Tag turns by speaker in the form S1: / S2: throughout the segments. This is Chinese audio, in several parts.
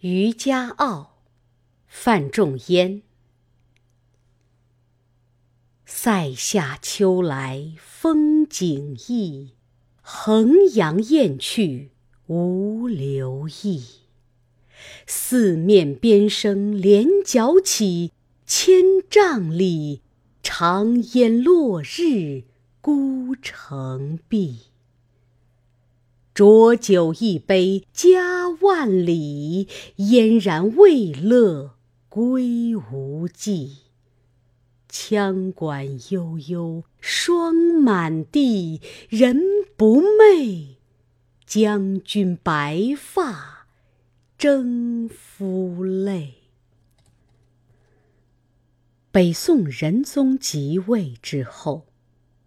S1: 渔家傲，范仲淹。塞下秋来风景异，衡阳雁去无留意。四面边声连角起，千嶂里，长烟落日孤城闭。浊酒一杯家万里，燕然未勒归无计。羌管悠悠霜满地，人不寐，将军白发征夫泪。北宋仁宗即位之后。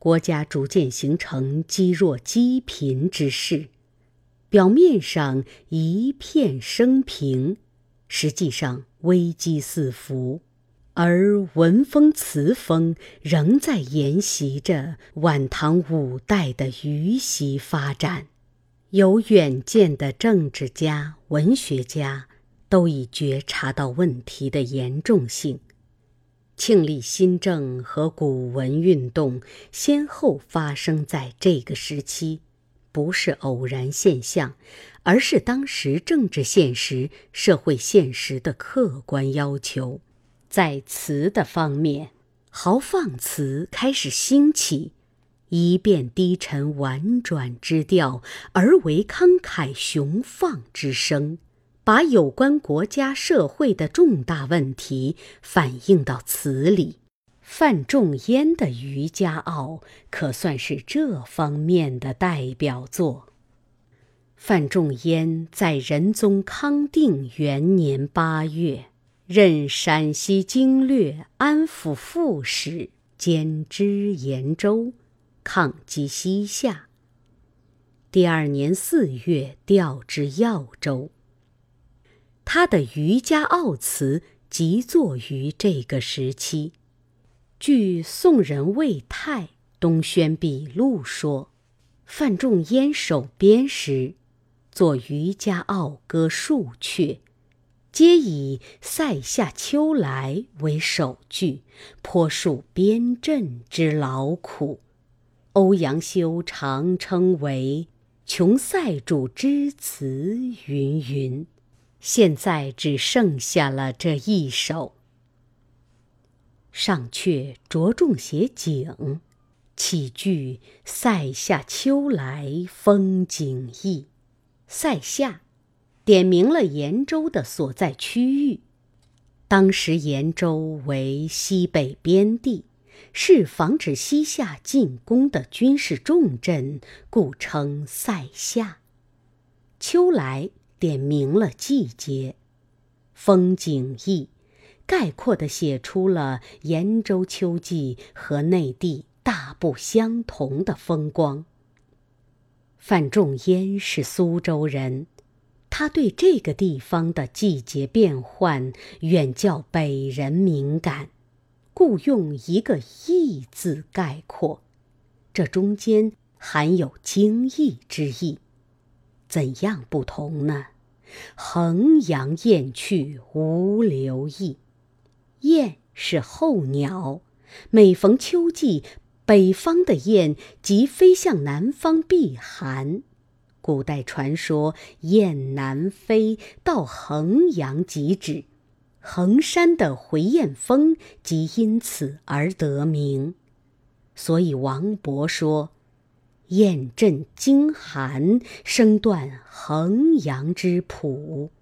S1: 国家逐渐形成积弱积贫之势，表面上一片升平，实际上危机四伏，而文风词风仍在沿袭着晚唐五代的余习发展。有远见的政治家、文学家都已觉察到问题的严重性。庆历新政和古文运动先后发生在这个时期，不是偶然现象，而是当时政治现实、社会现实的客观要求。在词的方面，豪放词开始兴起，一变低沉婉转之调，而为慷慨雄放之声。把有关国家社会的重大问题反映到词里，范仲淹的《渔家傲》可算是这方面的代表作。范仲淹在仁宗康定元年八月任陕西经略安抚副使兼知延州，抗击西夏。第二年四月调至耀州。他的《渔家傲》词即作于这个时期。据宋人魏泰《东轩笔录》说，范仲淹守边时，作《渔家傲》歌数阙，皆以“塞下秋来”为首句，颇述边镇之劳苦。欧阳修常称为“穷塞主之词”，云云。现在只剩下了这一首。上阙着重写景，起句“塞下秋来风景异”，塞下点明了延州的所在区域。当时延州为西北边地，是防止西夏进攻的军事重镇，故称塞下。秋来。点明了季节，风景异，概括地写出了延州秋季和内地大不相同的风光。范仲淹是苏州人，他对这个地方的季节变换远较北人敏感，故用一个“异”字概括，这中间含有惊异之意。怎样不同呢？衡阳雁去无留意，雁是候鸟，每逢秋季，北方的雁即飞向南方避寒。古代传说雁南飞到衡阳即止，衡山的回雁峰即因此而得名。所以王勃说。雁阵惊寒，声断衡阳之浦。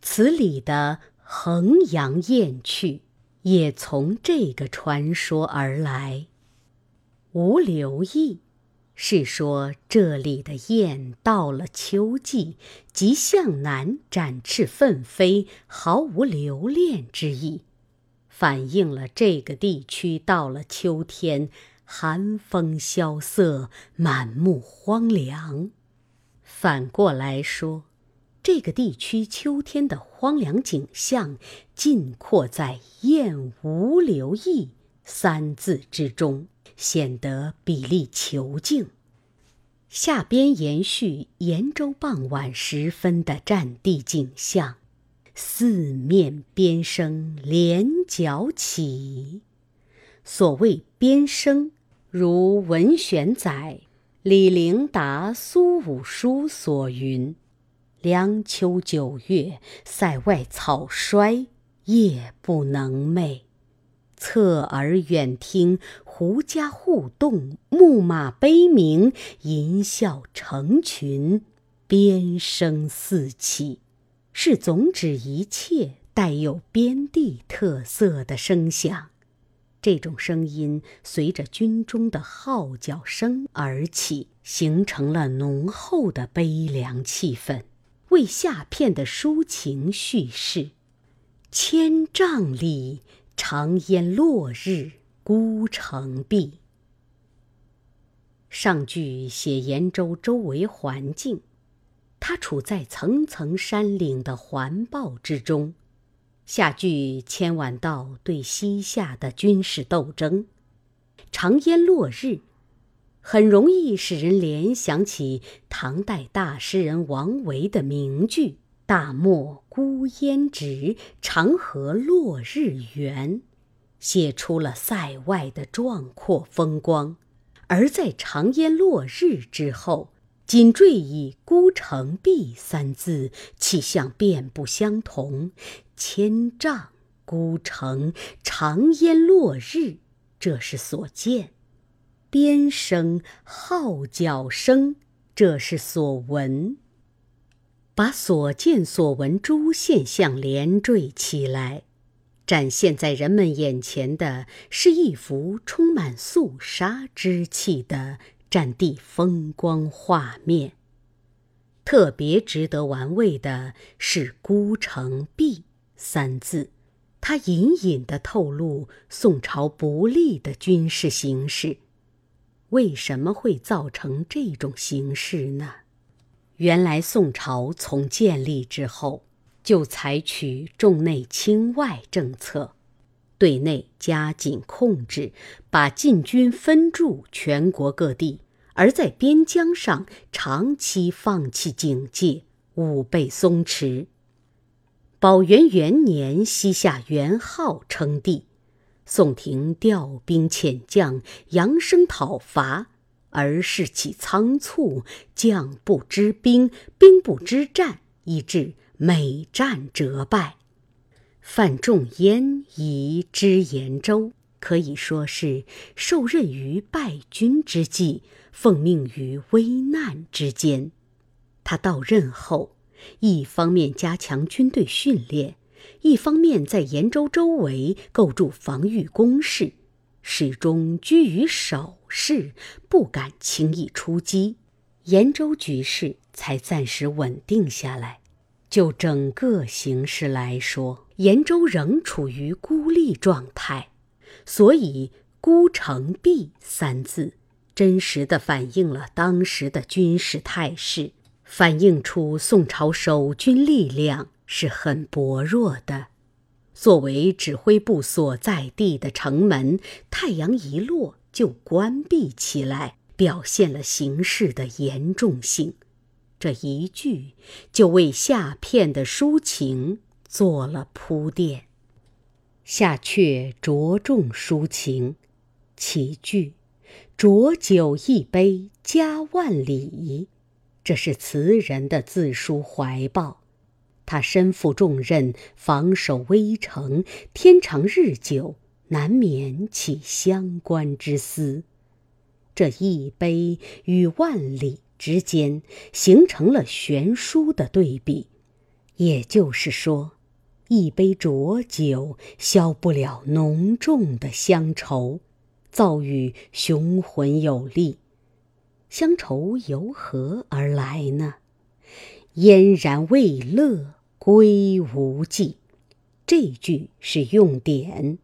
S1: 词里的“衡阳雁去”也从这个传说而来。无留意，是说这里的雁到了秋季即向南展翅奋飞，毫无留恋之意，反映了这个地区到了秋天。寒风萧瑟，满目荒凉。反过来说，这个地区秋天的荒凉景象，尽括在“雁无留意”三字之中，显得比例遒劲。下边延续延州傍晚时分的战地景象，四面边声连角起。所谓边声，如文选载李陵答苏武书所云：“凉秋九月，塞外草衰，夜不能寐。侧耳远听。”胡笳互动，牧马悲鸣，吟啸成群，边声四起，是总指一切带有边地特色的声响。这种声音随着军中的号角声而起，形成了浓厚的悲凉气氛，为下片的抒情叙事。千丈里，长烟落日。孤城闭。上句写延州周围环境，它处在层层山岭的环抱之中；下句牵挽到对西夏的军事斗争。长烟落日，很容易使人联想起唐代大诗人王维的名句：“大漠孤烟直，长河落日圆。”写出了塞外的壮阔风光，而在“长烟落日”之后，紧缀以“孤城闭”三字，气象便不相同。千丈孤城，长烟落日，这是所见；边声号角声，这是所闻。把所见所闻诸现象连缀起来。展现在人们眼前的是一幅充满肃杀之气的战地风光画面。特别值得玩味的是“孤城闭”三字，它隐隐地透露宋朝不利的军事形势。为什么会造成这种形势呢？原来宋朝从建立之后。就采取重内轻外政策，对内加紧控制，把禁军分驻全国各地；而在边疆上长期放弃警戒，武备松弛。宝元元年，西夏元昊称帝，宋廷调兵遣将，扬声讨伐，而士气仓促，将不知兵，兵不知战，以致。每战折败，范仲淹移知延州，可以说是受任于败军之际，奉命于危难之间。他到任后，一方面加强军队训练，一方面在延州周围构筑防御工事，始终居于守势，不敢轻易出击，延州局势才暂时稳定下来。就整个形势来说，延州仍处于孤立状态，所以“孤城闭”三字，真实的反映了当时的军事态势，反映出宋朝守军力量是很薄弱的。作为指挥部所在地的城门，太阳一落就关闭起来，表现了形势的严重性。这一句就为下片的抒情做了铺垫。下阙着重抒情，起句“浊酒一杯家万里”，这是词人的自抒怀抱。他身负重任，防守危城，天长日久，难免起相关之思。这一杯与万里。之间形成了悬殊的对比，也就是说，一杯浊酒消不了浓重的乡愁，造语雄浑有力。乡愁由何而来呢？嫣然未勒归无计，这句是用典。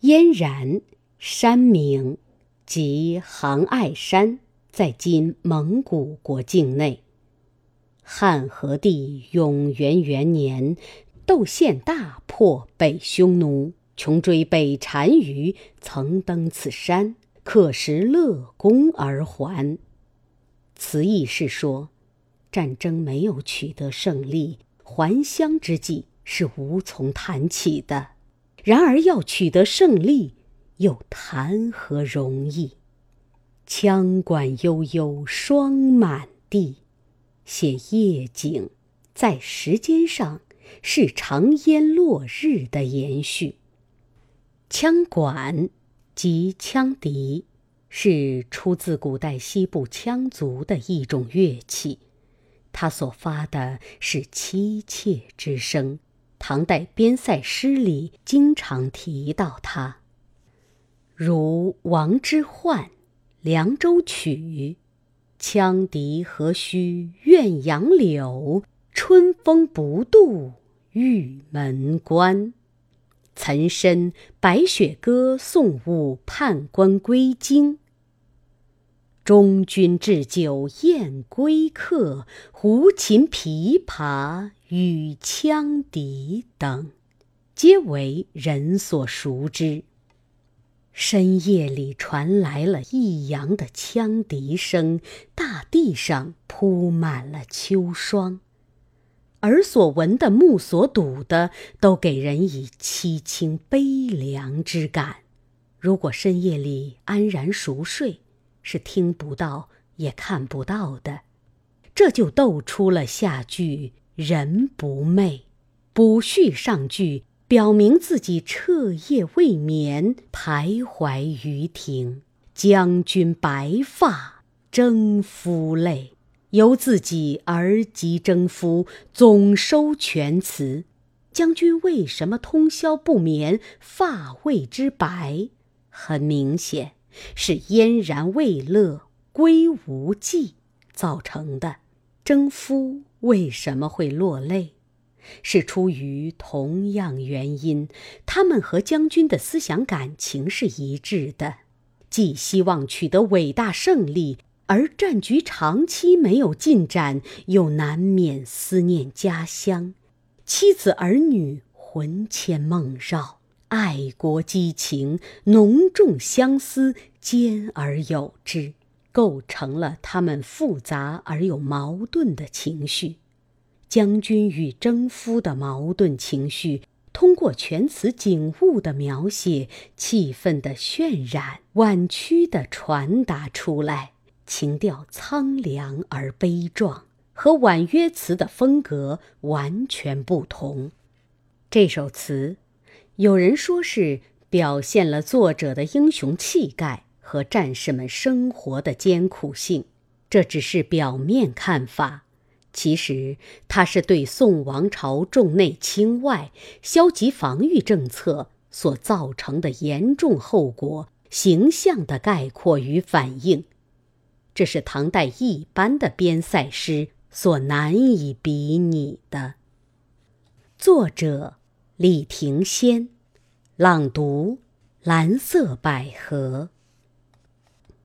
S1: 嫣然，山名，即杭爱山。在今蒙古国境内，汉和帝永元元年，窦宪大破北匈奴，穷追北单于，曾登此山，刻石乐功而还。词意是说，战争没有取得胜利，还乡之计是无从谈起的。然而要取得胜利，又谈何容易？羌管悠悠，霜满地，写夜景，在时间上是长烟落日的延续。羌管即羌笛，是出自古代西部羌族的一种乐器，它所发的是凄切之声。唐代边塞诗里经常提到它，如王之涣《凉州曲》：“羌笛何须怨杨柳，春风不度玉门关。”岑参《白雪歌送武判官归京。中军置酒宴归客，胡琴琵琶与羌笛等，皆为人所熟知。深夜里传来了异扬的羌笛声，大地上铺满了秋霜，耳所闻的、目所睹的，都给人以凄清悲凉之感。如果深夜里安然熟睡，是听不到也看不到的，这就逗出了下句“人不寐”，补叙上句，表明自己彻夜未眠，徘徊于庭。将军白发征夫泪，由自己而及征夫，总收全词。将军为什么通宵不眠，发未之白？很明显。是嫣然未勒，归无计造成的。征夫为什么会落泪？是出于同样原因。他们和将军的思想感情是一致的，既希望取得伟大胜利，而战局长期没有进展，又难免思念家乡，妻子儿女魂牵梦绕。爱国激情、浓重相思兼而有之，构成了他们复杂而又矛盾的情绪。将军与征夫的矛盾情绪，通过全词景物的描写、气氛的渲染、婉曲的传达出来，情调苍凉而悲壮，和婉约词的风格完全不同。这首词。有人说是表现了作者的英雄气概和战士们生活的艰苦性，这只是表面看法。其实，它是对宋王朝重内轻外、消极防御政策所造成的严重后果形象的概括与反映。这是唐代一般的边塞诗所难以比拟的。作者。李廷仙，朗读：蓝色百合。